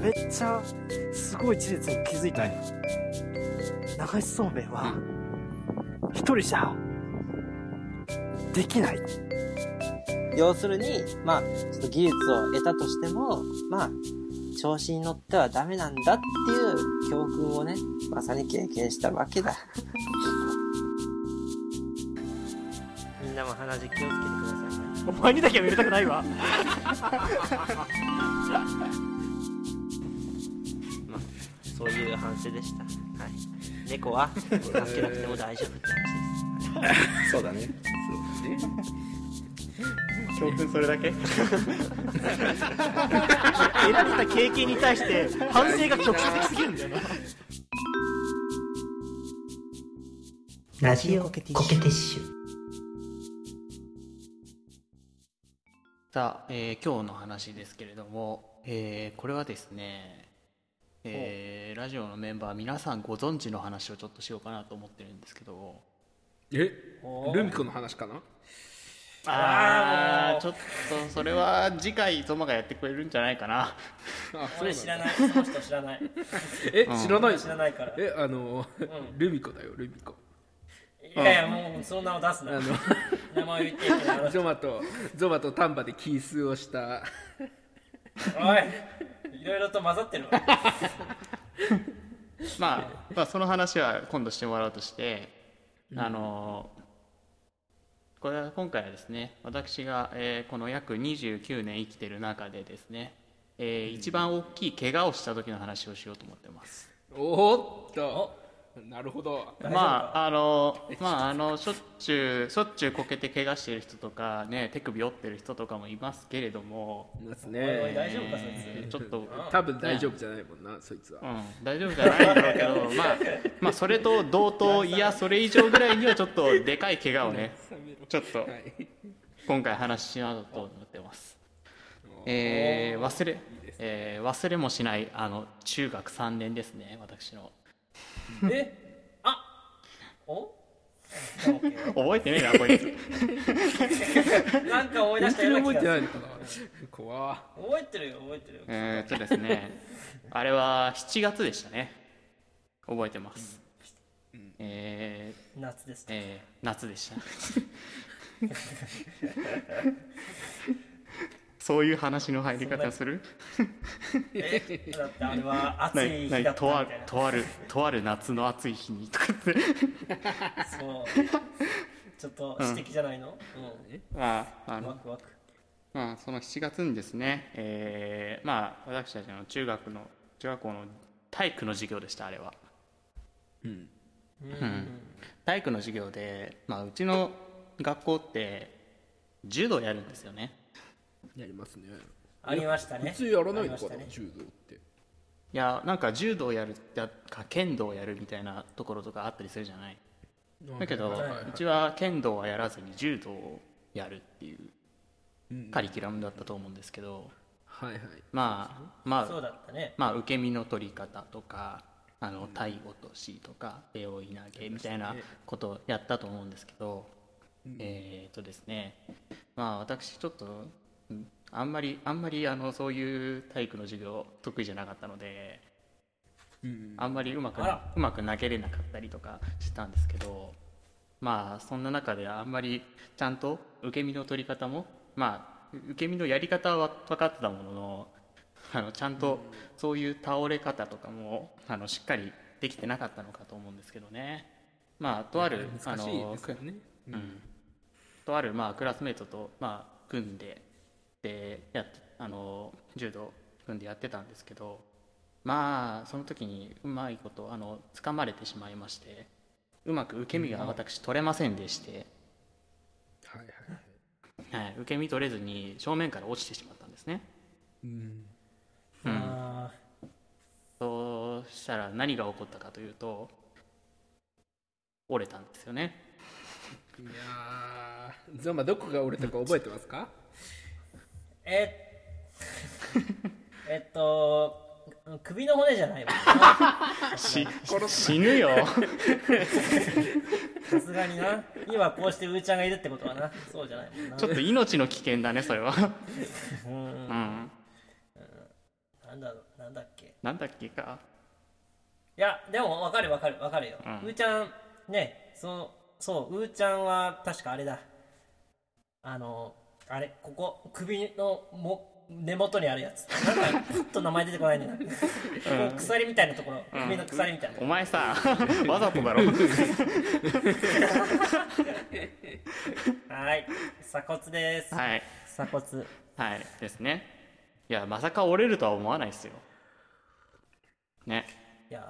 めっちゃすごい事実に気づいたよ流しそうめんは一人じゃできない要するに、まあ、ちょっと技術を得たとしても、まあ、調子に乗ってはダメなんだっていう教訓をね、まさに経験したわけだ。みんなも鼻血気をつけてくださいね。お前にだけは入れたくないわ そういう反省でした。はい。猫は 助けなくても大丈夫って話です。そうだね教訓それだけ？得られた経験に対して反省が局所的すぎるんだよなラジオコケティッシュ。さあ、えー今日の話ですけれども、えーこれはですね、えーラジオのメンバー皆さんご存知の話をちょっとしようかなと思ってるんですけど。え？ルミ子の話かな？ああちょっとそれは次回ゾマがやってくれるんじゃないかな。あそう俺なんだ。知らない。その人知らない。え知らない？知らないから。えあのルミ子だよルミ子。いやいやもうその名を出すな。あの。名前を言っていいゾ マとゾマと丹波でキースをしたおいいろいろと混ざってるわ。まあ、まあその話は今度してもらうとして、あのこれは今回はですね私が、えーこの約29年生きてる中でですね、えー一番大きい怪我をした時の話をしようと思ってます。おーっとなるほど。まああのまああのしょっちゅうしょっちゅうこけて怪我してる人とかね手首折ってる人とかもいますけれども。いますね。大丈夫かそいつ？ちょっと。多分大丈夫じゃないもんなそいつは。うん、大丈夫じゃないんだろうけど、まあ、まあそれと同等いやそれ以上ぐらいにはちょっとでかい怪我をね ちょっとはい。今回話しようと思ってます、えー忘れ、えー忘れもしないあの中学3年ですね私のえあお？覚えてねえなこいつ。なんか思い出本した当に覚えてような気がないのかな怖っ覚えてるよ覚えてるよ。えーっとですねあれは7月でしたね。覚えてます、えー夏ですえー夏でした そういう話の入り方する？えだってあれは暑ない日だったみなとあたいな。とあるとある夏の暑い日にとかって。そう。ちょっと指摘じゃないの？まああうんの。ワクワクまあその7月にですね、えーまあ私たちの中学の中学校の体育の授業でしたあれは、うん。体育の授業で、まあ、うちの学校って柔道やるんですよねやりますね。ありましたね。普通やらないのかありましたね。な柔道って。いやなんか柔道やるやか剣道やるみたいなところとかあったりするじゃない？だけど、はいはいはい。うちは剣道はやらずに柔道をやるっていうカリキュラムだったと思うんですけど、はいはい。まあまそうあだったね。まあ受け身の取り方とかあの体落としとか背負い投げみたいなことをやったと思うんですけど、えーっとですね。まあ私ちょっとうんあんまりあんまりあのそういう体育の授業得意じゃなかったので、あんまりうまくうまく投げれなかったりとかしたんですけどまあそんな中であんまりちゃんと受け身の取り方もまあ受け身のやり方は分かってたもののあのちゃんとそういう倒れ方とかもあのしっかりできてなかったのかと思うんですけどね。まあとあるあ難しいのですからねうん、とあるまあクラスメートとまあ組んででやってあの柔道組んでやってたんですけどまあその時にうまいことあの掴まれてしまいましてうまく受け身が私取れませんでして、はいはいはい、受け身取れずに正面から落ちてしまったんですね。うん。あそうしたら何が起こったかというと折れたんですよね。いやーゾマどこが折れたか覚えてますか？ーえ えっと首の骨じゃないわ。し 死ぬよ。さすがにな。今こうしてうーちゃんがいるってことはな。そうじゃないもんな。ちょっと命の危険だねそれは。うん。うん。なんだろうなんだっけ？なんだっけか。いやでも分かる分かる分かるよ、うん。うーちゃんねそうそううーちゃんは確かあれだ。あのあれここ首のも根元にあるやつ。なんかずっと名前出てこないんだう鎖みたいなところ。首の鎖みたいな。お前さわざとだろ。はい。鎖骨です。はい。鎖骨。はい。ですね。いやまさか折れるとは思わないですよ。ね。いや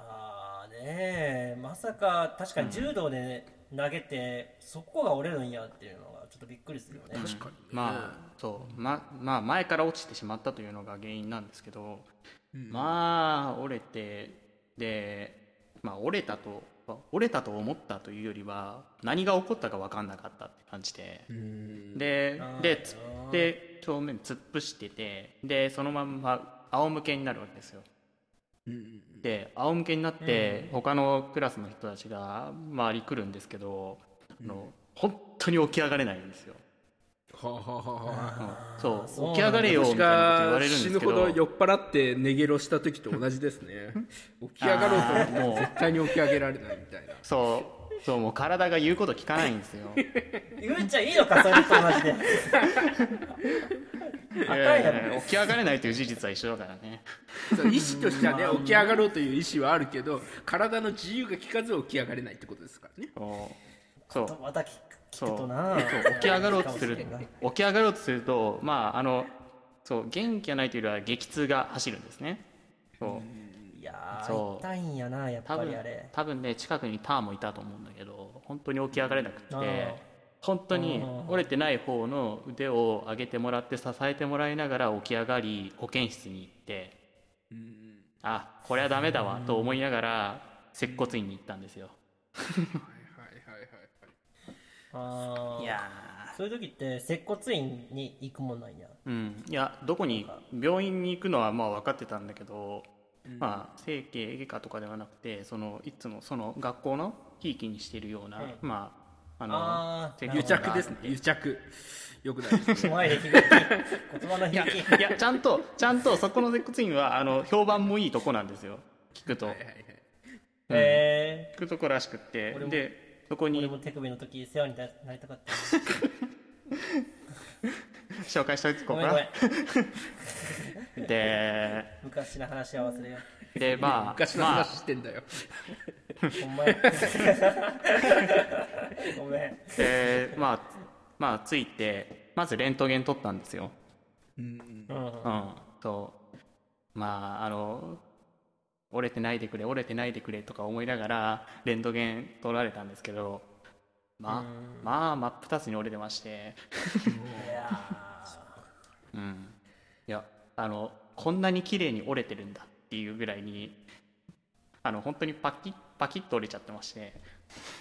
ーねえ。まさか確かに柔道で投げて、そこが折れるんやっていうのがちょっとびっくりするよね。確かにね。まあそう。ままあ前から落ちてしまったというのが原因なんですけど、まあ折れてでまあ折れたと折れたと思ったというよりは何が起こったか分かんなかったって感じで、ででつで表面突っ伏しててでそのまんま仰向けになるわけですよで仰向けになって他のクラスの人たちが周り来るんですけど、あの本当に起き上がれないんですよ、そう起き上がれよみ私たいなこと言わがれるんですけ死ぬほどど酔っ払って寝ゲロした時と同じですね。起き上がろうと思っても絶対に起き上げられないみたいな。そうそうもう体が言うこと聞かないんですよ。ゆうちゃんいいのかそれと同じで。いやいやいや起き上がれないという事実は一緒だからね。そう意思としてはね起き上がろうという意思はあるけど体の自由が利かず起き上がれないってことですからね。そう。そう。また聞くそう聞くとな。そう。起き上がろうとする。起き上がろうとするとまああのそう元気がないというよりは激痛が走るんですね。そういやそうー痛いんやなやっぱ多分りあれ。多分ね近くにターンもいたと思うんだけど本当に起き上がれなくて。本当に折れてない方の腕を上げてもらって支えてもらいながら起き上がり保健室に行ってあこれはダメだわと思いながら接骨院に行ったんですよ。はいはいはいはいあー。いやそういう時って接骨院に行くもんなんや。ーうん。いやどこに病院に行くのはまあ分かってたんだけど、まあ整形外科とかではなくてそのいつもその学校のひいきにしているような、うんまああの癒着ですね。癒着。よくないですね。いやいやちゃんとちゃんとそこの接骨院はあの評判もいいとこなんですよ。聞くと。はいはいはい。え聞くとこらしくって。でそこー、俺にも手首の時世話にななりたかった。紹介しておいてこうか。ん で昔の話は忘れよでまあ昔のまあ話してんだよ、うほんまや。ごめん。でまあまあついてまずレントゲン取ったんですよ。うん。うん。そう。まああの折れてないでくれ折れてないでくれとか思いながらレントゲン取られたんですけどまあまあ真っ二つに折れてまして。いやうん。いやあのこんなに綺麗に折れてるんだっていうぐらいにあの本当にパキッパキッと折れちゃってまして。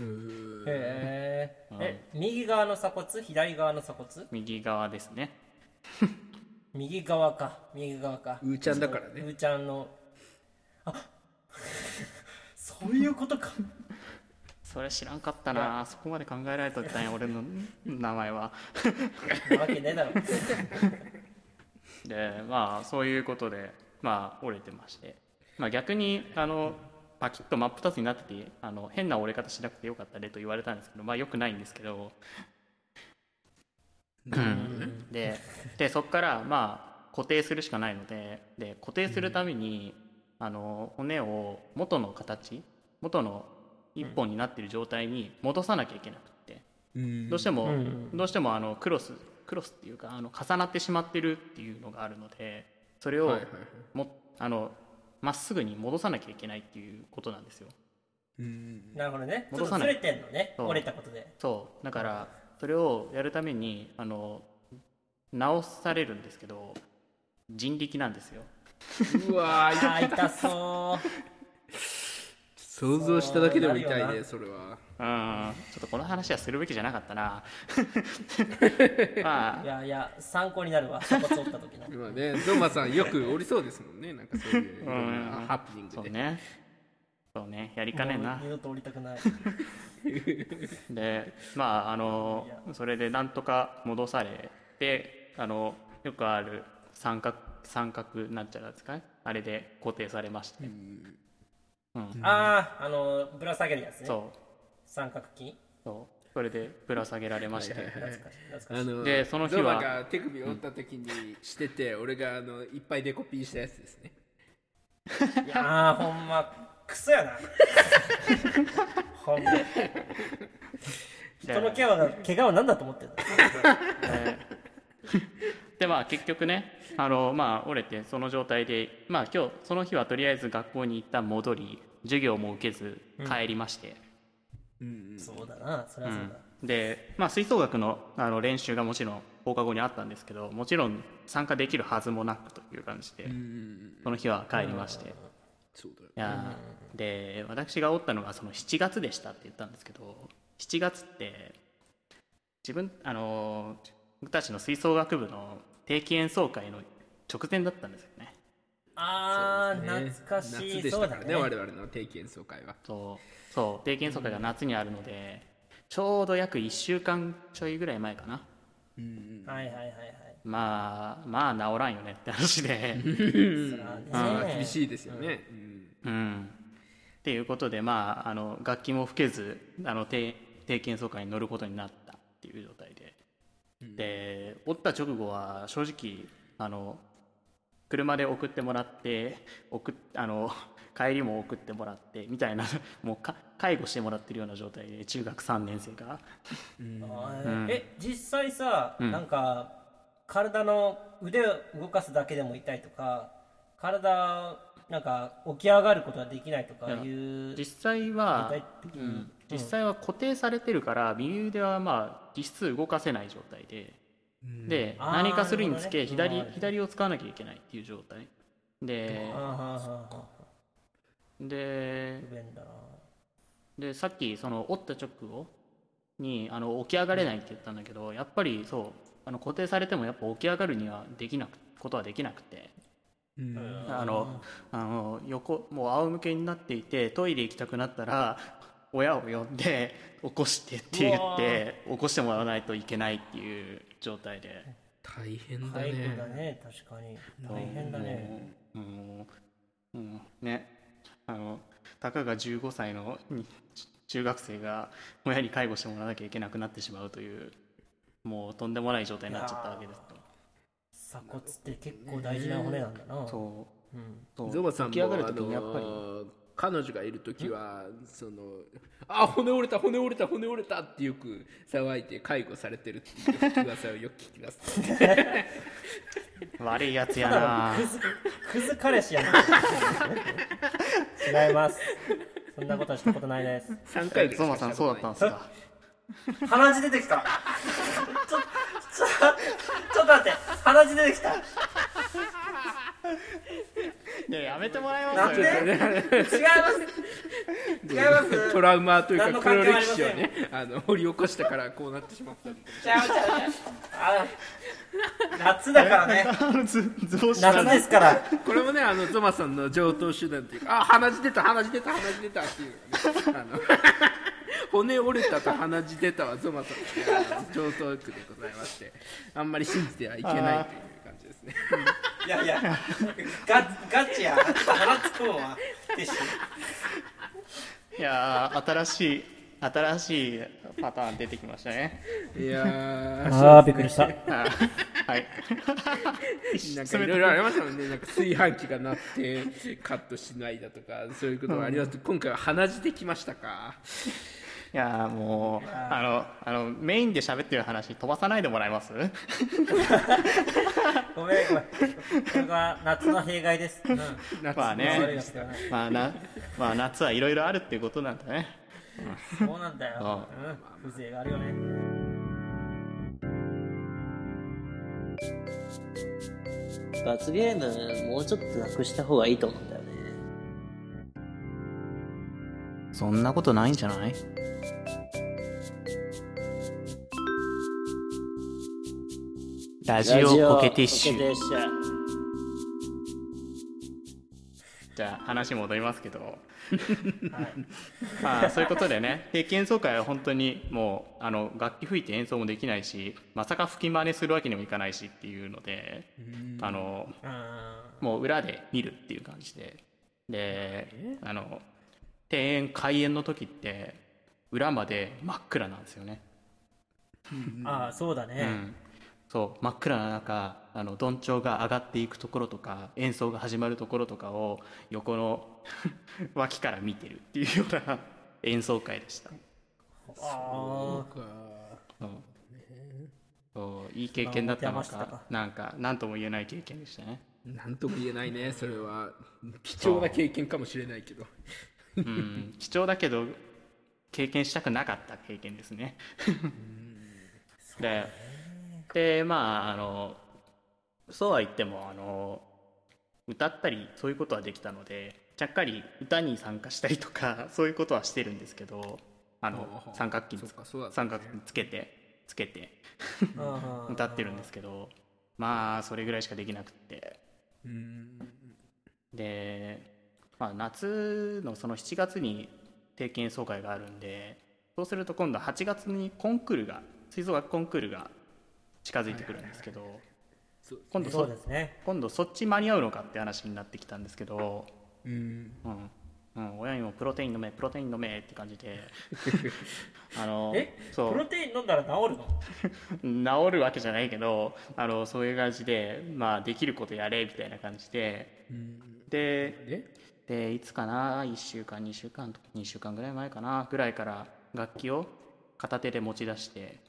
ー。へー。うん。え右側の鎖骨？左側の鎖骨？右側ですね。右側か。右側か。うーちゃんだからね。うーちゃんの。あ そういうことか。それ知らんかったな。そこまで考えられとったんや俺の名前は。なわけねえだろ でまあそういうことでまあ折れてまして、まあ、逆にあのパキッと真っ二つになっててあの変な折れ方しなくてよかったねと言われたんですけどまあよくないんですけど、うん、ででそこからまあ固定するしかないのでで固定するために、あの骨を元の形元の一本になっている状態に戻さなきゃいけなくって、どうしても、うん。どうしてもあのクロスクロスっていうかあの重なってしまってるっていうのがあるのでそれをまっすぐに戻さなきゃいけないっていうことなんですよ。うんなるほどね。ちょっ戻さない。とずれてんのね。折れたことで。そう。だからそれをやるためにあの直されるんですけど人力なんですよ。うわー痛そう 想像しただけでも痛いねそれは。うんちょっとこの話はするべきじゃなかったな。まあ。いやいや参考になるわ鎖骨折った時の。今ねゾマさんよくおりそうですもんねなんかそういういろん。なハプニングで。そうね。そうねやりかねんな。二度と降りたくない。でまああのそれでなんとか戻されてあのよくある三角三角なんちゃらですかね。あれで固定されまして、うんあああのぶら下げるやつね。そう。三角筋。そう。それでぶら下げられまして、懐かしい懐かしい。あのでその日は。が手首を折った時にしてて、俺があのいっぱいデコピーしたやつですね。いやーほんまクソやな。ほんで人の怪我が怪我は何だと思ってんだ でまあ結局ねあのまあ折れてその状態でまあ今日その日はとりあえず学校に一旦戻り授業も受けず帰りまして、そうだなそりゃそうだ、で、まあ、吹奏楽のあの練習がもちろん放課後にあったんですけどもちろん参加できるはずもなくという感じで、その日は帰りまして、いそうだよやーで私が折ったのがその7月でしたって言ったんですけど7月って自分あのー僕たちの吹奏楽部の定期演奏会の直前だったんですよね。ああ、ね。懐かしい。夏でしそうだねたからね。我々の定期演奏会は。そう。そう。定期演奏会が夏にあるので、ちょうど約1週間ちょいぐらい前かな。はいはいはいはい。まあまあ治らんよねって話で。そらね。まあ厳しいですよね、うん。うん。っていうことでまああの楽器も吹けずあの定定期演奏会に乗ることになったっていう状態で、で折った直後は正直あの車で送ってもらって送っあの帰りも送ってもらってみたいな もうか介護してもらってるような状態で中学3年生が。あーえ実際さ、ん。なんか体の腕を動かすだけでも痛いとか体なんか起き上がることができないとかいう実際はうん実際は固定されてるから右腕はまあ実質動かせない状態で、であー何かするにつけ、左ね。左を使わなきゃいけないっていう状態。でででさっきその折った直後にあの起き上がれないって言ったんだけどやっぱりそうあの固定されてもやっぱ起き上がるにはできなくことはできなくて。あのあの横もう仰向けになっていてトイレ行きたくなったら親を呼んで起こしてって言って起こしてもらわないといけないっていう状態で。大変だ介護ねだね確かに。大変だね。もうもううんね。あのたかが15歳のに中学生が親に介護してもらわなきゃいけなくなってしまうというもうとんでもない状態になっちゃったわけですよ鎖骨って結構大事な骨なんだな。そう。うん。そう。ゾマさんも起き上がる時にやっぱり、彼女がいる時はそのあ骨折れた骨折れた骨折れたってよく騒いで介護されてるっていう噂をよく聞きます、悪いやつやな。のクズクズ彼氏やな。違います。そんなことはしたことないです。3回ぐらいゾマさんそうだったんですか？鼻血出てきた。ちょちょちょっと待って。鼻血出てきたいややめてもらえなんで？ますよ違います。違います。トラウマというか黒歴史をねあの掘り起こしたからこうなってしまったんで。夏だからね。夏ですから。これもねあのゾマさんの上等手段というかあ鼻血出た鼻血出た鼻血出たっていう、ね、あの骨折れたと鼻血出たはゾマさんの上等句でございましてあんまり信じてはいけないというですね。いやいやガガチや。鼻つくんは。ティッシュいやー新しい新しいパターン出てきましたね。いやーああびっくりした。あはい。なんかいろいろありましたもんね。なんか炊飯器が鳴ってカットしないだとかそういうことがあります、今回は鼻血できましたか？いやーもうあのあのメインで喋ってる話飛ばさないでもらえます？ごめんごめん。これは夏の弊害です、うん、まあねまあなまあ夏はいろいろあるっていうことなんだね。そうなんだよ、うん、風情があるよね。罰ゲームもうちょっとなくした方がいいと思うんだよね。そんなことないんじゃない？ラジオコケティッシュ。じゃあ話戻りますけど。まあそういうことでね定期演奏会は本当にもうあの楽器吹いて演奏もできないしまさか吹き真似するわけにもいかないしっていうのであのあもう裏で見るっていう感じで。であの庭園開演の時って裏まで真っ暗なんですよね、ーあーそうだね、うん、そう真っ暗な中あのどんちょうが上がっていくところとか演奏が始まるところとかを横の 脇から見てるっていうような演奏会でした、あう。んそういい経験だったのかなんか何とも言えない経験でしたね。なんとも言えないねそれは。貴重な経験かもしれないけど。う。ん。貴重だけど経験したくなかった経験ですね。ででまああのそうは言ってもあの歌ったりそういうことはできたのでちゃっかり歌に参加したりとか そういうことはしてるんですけどあの三角筋ね。三角筋つけてつけてあ歌ってるんですけどまあそれぐらいしかできなくって。うん。で、まあ、夏のその7月に定期演奏会があるんでそうすると今度8月にコンクールが吹奏楽コンクールが近づいてくるんですけど今度そそうですね。今度そっち間に合うのかって話になってきたんですけど、うん。うん。うん、親にもプロテイン飲めプロテイン飲めって感じで あのえ？そう。プロテイン飲んだら治るの？治るわけじゃないけどあのそういう感じで、まあ、できることやれみたいな感じで。でで？でいつかな？1週間2週間と2週間ぐらい前かな？ぐらいから楽器を片手で持ち出して、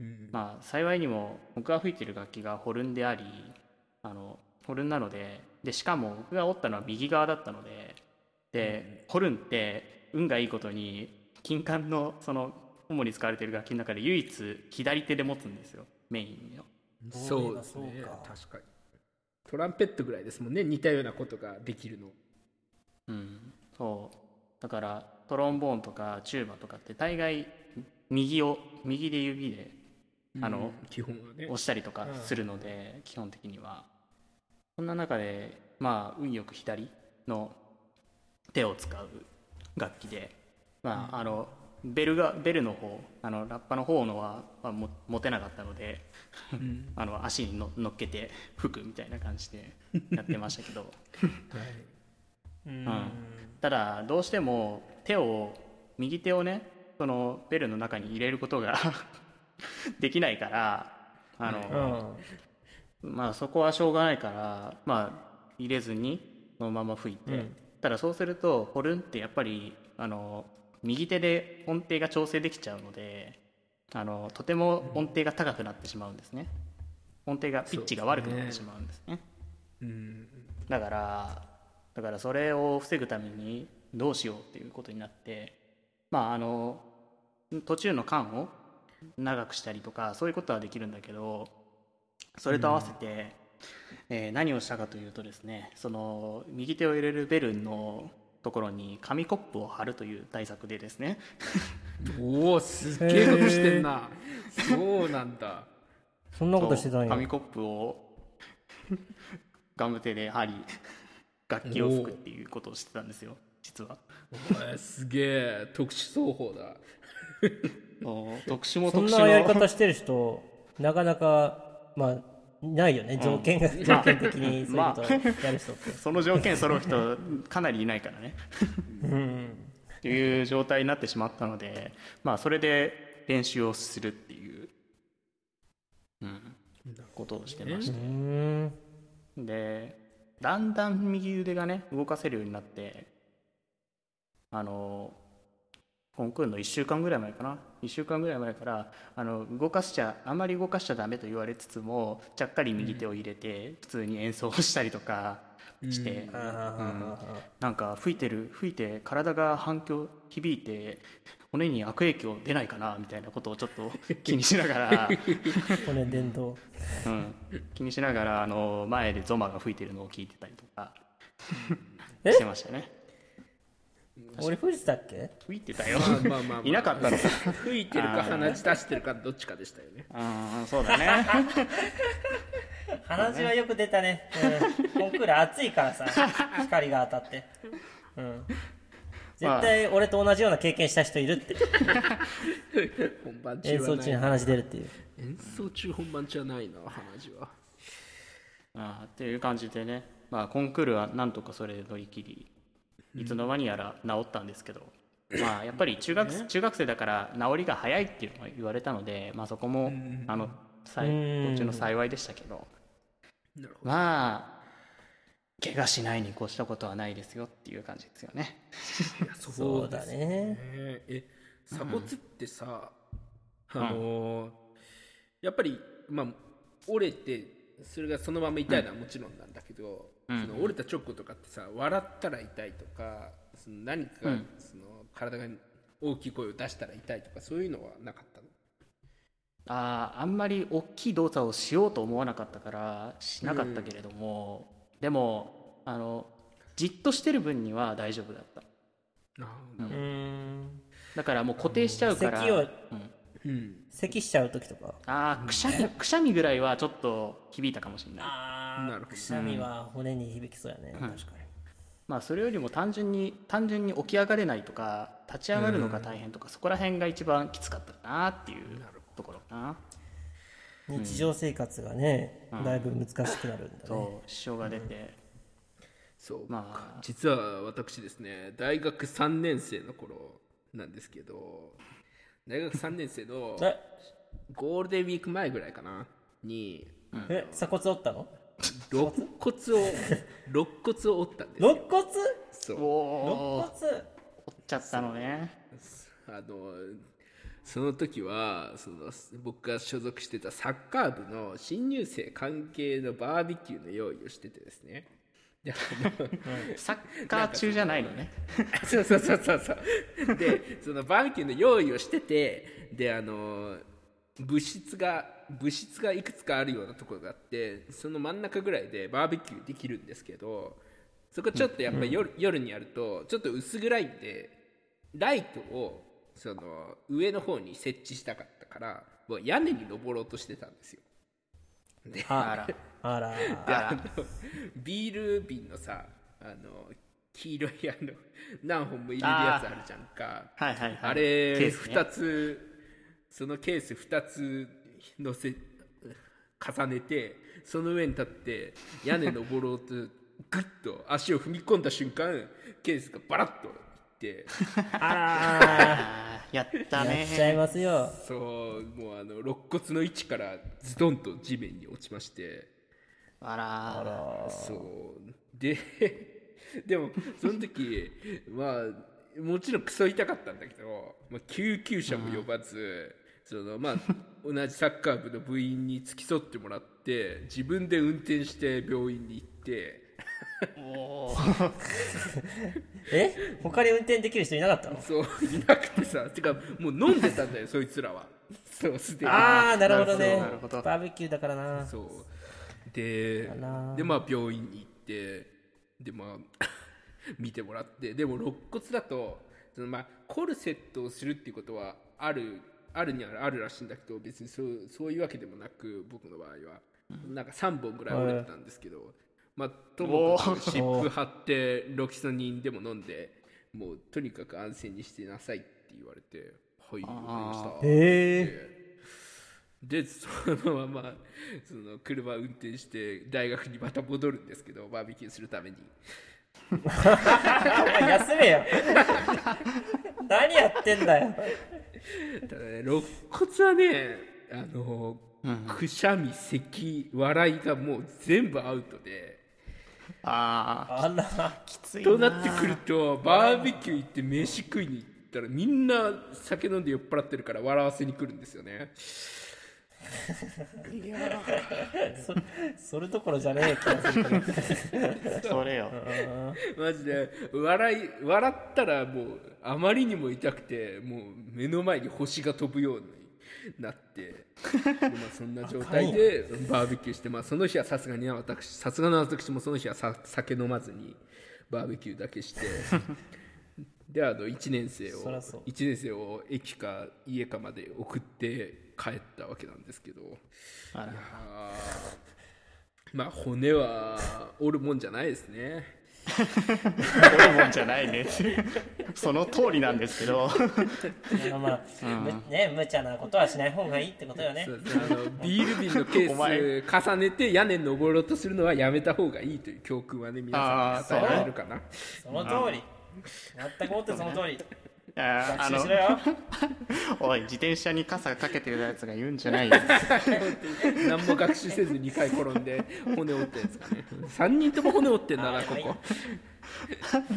うんまあ幸いにも僕が吹いてる楽器がホルンでありあのホルンなのででしかも僕が折ったのは右側だったのでで、ホルンって運がいいことに金管のその主に使われている楽器の中で唯一左手で持つんですよメインの。そうですね。そうか。確かに。トランペットぐらいですもんね似たようなことができるの。うん、そう。だからトロンボーンとかチューバとかって大概右を右で指であのうん基本はね。押したりとかするので、基本的には。そんな中でまあ運よく左の手を使う楽器でまあ、あのベルがベルの方あのラッパの方のは、まあ、も持てなかったので あの足にの乗っけて吹くみたいな感じでやってましたけど。うん。ただどうしても手を右手をねそのベルの中に入れることが できないからあの、まあそこはしょうがないからまあ入れずにそのまま吹いて、うん。ただそうするとホルンってやっぱりあの右手で音程が調整できちゃうのであのとても音程が高くなってしまうんですね。音程がピッチが悪くなってしまうんですね。うん。だからだからそれを防ぐためにどうしようっていうことになってまああの途中の間を長くしたりとかそういうことはできるんだけどそれと合わせて、えー何をしたかというとですねその右手を入れるベルのところに紙コップを貼るという対策でですね。おおすっげえことしてんな。そうなんだ。そんなことしてたんや。紙コップをガム手で貼り楽器を吹くっていうことをしてたんですよ実は。お前すげえ特殊奏法だ 特殊もそん特殊のなやり方してる人なかなかまあないよね。条件が、条件的にそういうことやる人って、その条件揃う人かなりいないからね。うん。っていう状態になってしまったのでまあそれで練習をするっていう、うん、ことをしてましうたんでだんだん右腕がね動かせるようになってあのコンクールの1週間ぐらい前かな。1週間ぐらい前からあの動かしちゃあんまり動かしちゃダメと言われつつもちゃっかり右手を入れて普通に演奏したりとかして、あーなんか吹いてる吹いて体が反響響いて骨に悪影響出ないかなみたいなことをちょっと 気にしながら、骨伝導。うん、気にしながらあの前でゾマが吹いてるのを聞いてたりとかえ？してましたね俺吹いてたっけ？吹いてたよ。まあまあまあ、まあ、いなかったの。吹いてるか鼻血出してるかどっちかでしたよね。うんそうだね。鼻血はよく出たね、うん、コンクール暑いからさ 光が当たって。うん。絶対俺と同じような経験した人いるって。本番中演奏中に鼻血出るっていう。演奏中本番中はないな鼻血は。あーっていう感じでね、まあ、コンクールはなんとかそれで乗り切りいつの間にやら治ったんですけど、まあやっぱり中学中学生だから治りが早いっていうのが言われたので、まあ、そこもあのさいうん。こっちの幸いでしたけど。まあ怪我しないに越したことはないですよっていう感じですよね。そ そうだですね。え鎖骨ってさ、あのーやっぱりまあ折れてそれがそのまま痛いのはもちろんなんだけど、うんその折れた直後とかってさ笑ったら痛いとかその何かが、うん。その体が大きい声を出したら痛いとかそういうのはなかったの？あーあんまり大きい動作をしようと思わなかったからしなかったけれども、でもあのじっとしてる分には大丈夫だった。あうー。んだからもう固定しちゃうから、咳をうん。うん。咳しちゃう時とかあーくしゃみくしゃみぐらいはちょっと響いたかもしれない。あなるほど。くしゃみは骨に響きそうやね、確かに。まあそれよりも単純に単純に起き上がれないとか立ち上がるのが大変とか、そこら辺が一番きつかったかなっていうところかな。日常生活がね、うん。だいぶ難しくなるんだね。そう支障が出て、そうまあ。実は私ですね大学3年生の頃なんですけど大学3年生の え？ゴールデンウィーク前ぐらいかなにえ？鎖骨折ったの？肋骨を肋骨を折ったんですよ。肋骨？そう。肋骨？折っちゃったのね。あのその時はその僕が所属してたサッカー部の新入生関係のバーベキューの用意をしててですね。であの サッカー中じゃないのね。そうそうそうそうそう。でそのバーベキューの用意をしててであの物質が物質がいくつかあるようなところがあってその真ん中ぐらいでバーベキューできるんですけどそこちょっとやっぱり夜,、夜にやるとちょっと薄暗いんでライトをその上の方に設置したかったからもう屋根に登ろうとしてたんですよ。であら。あら。であのビール瓶のさあの黄色いあの何本も入れるやつあるじゃんか。はいはいはい。あれケースね。2つそのケース2つ乗せ重ねてその上に立って屋根登ろうとグッと足を踏み込んだ瞬間ケースがバラッといってあら あー。やったやっちゃいねますよ。そうもうあの肋骨の位置からズドンと地面に落ちまして。あらそう。で でもその時まあもちろんクソ痛かったんだけど、まあ、救急車も呼ばず、そのまあ 同じサッカー部の部員に付き添ってもらって自分で運転して病院に行って。え？他に運転できる人いなかったの？そういなくてさ。てかもう飲んでたんだよそいつらは。そうすでに。ああなるほどね。なるほど。バーベキューだからな。そう。ででまあ病院に行ってでまあ 見てもらって。でも肋骨だとそのまあコルセットをするっていうことはあるあるにはあるらしいんだけど別にそうそういうわけでもなく僕の場合は。なんか3本ぐらい折れてたんですけど、まあともかく湿布貼ってロキソニンでも飲んでもうとにかく安静にしてなさいって言われてはいわかりました。へえでそのままその車運転して大学にまた戻るんですけどバーベキューするために。休めよ。何やってんだよただね肋骨はねあの、くしゃみ咳笑いがもう全部アウトで。ああら。ーきついとなってくるとバーベキュー行って飯食いに行ったらみんな酒飲んで酔っ払ってるから笑わせに来るんですよね そそれどころじゃねえ気がするけど。それよ。マジで笑い笑ったらもうあまりにも痛くてもう目の前に星が飛ぶようになってでまあそんな状態でバーベキューして、まあ、その日はさすがに私さすがの私もその日はさ酒飲まずにバーベキューだけして。であの1年生をそらそう。1年生を駅か家かまで送って帰ったわけなんですけど。あら。あまあ骨は折るもんじゃないですね。折るもんじゃないねその通りなんですけど。まあまあ、むね無茶なことはしない方がいいってことよね。あのビール瓶のケース重ねて屋根登ろうとするのはやめた方がいいという教訓はね皆さんに与えられるかな。その通り。全くもってその通り。いやあの おい自転車に傘かけてるやつが言うんじゃないよ。何も学習せず2回転んで骨折ったやつかね。3人とも骨折ってんだなここ。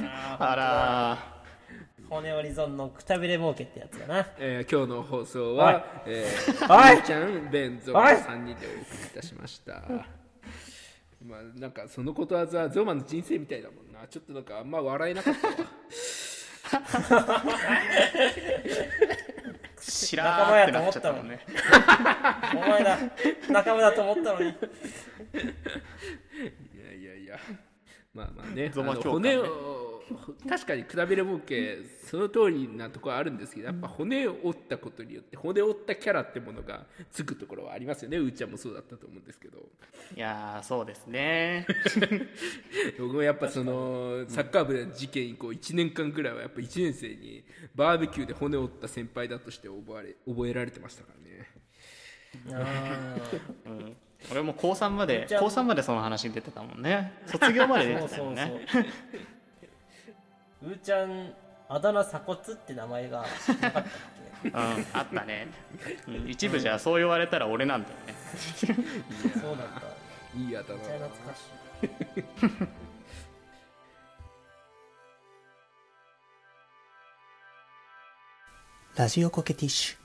ああら骨折り損のくたびれ儲けってやつだな。えー今日の放送は、えー、おい。ゆうちゃん、ベン、ゾウおい。3人でお送りいたしました。まあ、なんかそのことわざはゾウマの人生みたいだもんな。ちょっとなんかあんま笑えなかったわ。しらーってなっちゃったもんね。お前だ。仲間だと思ったのに。いやいやいや。まあまあね、ね。骨を、確かにくだびれ儲け、その通りなところはあるんですけど、やっぱ骨を折ったことによって、骨を折ったキャラってものがつくところはありますよね。うーちゃんもそうだったと思うんですけど。いやーそうですね。僕もやっぱそのサッカー部で事件以降1年間ぐらいはやっぱ1年生にバーベキューで骨を折った先輩だとして覚え覚えられてましたからね。あうん。俺も高3まで高3までその話出てたもんね。卒業まで出ーそうてたよそうねそううーちゃんあだ名鎖骨って名前がなかったっけうんあったね、うん 一部じゃそう言われたら俺なんだよね。そうだったいいやだなめっちゃ懐かしい。ラジオコケティッシュ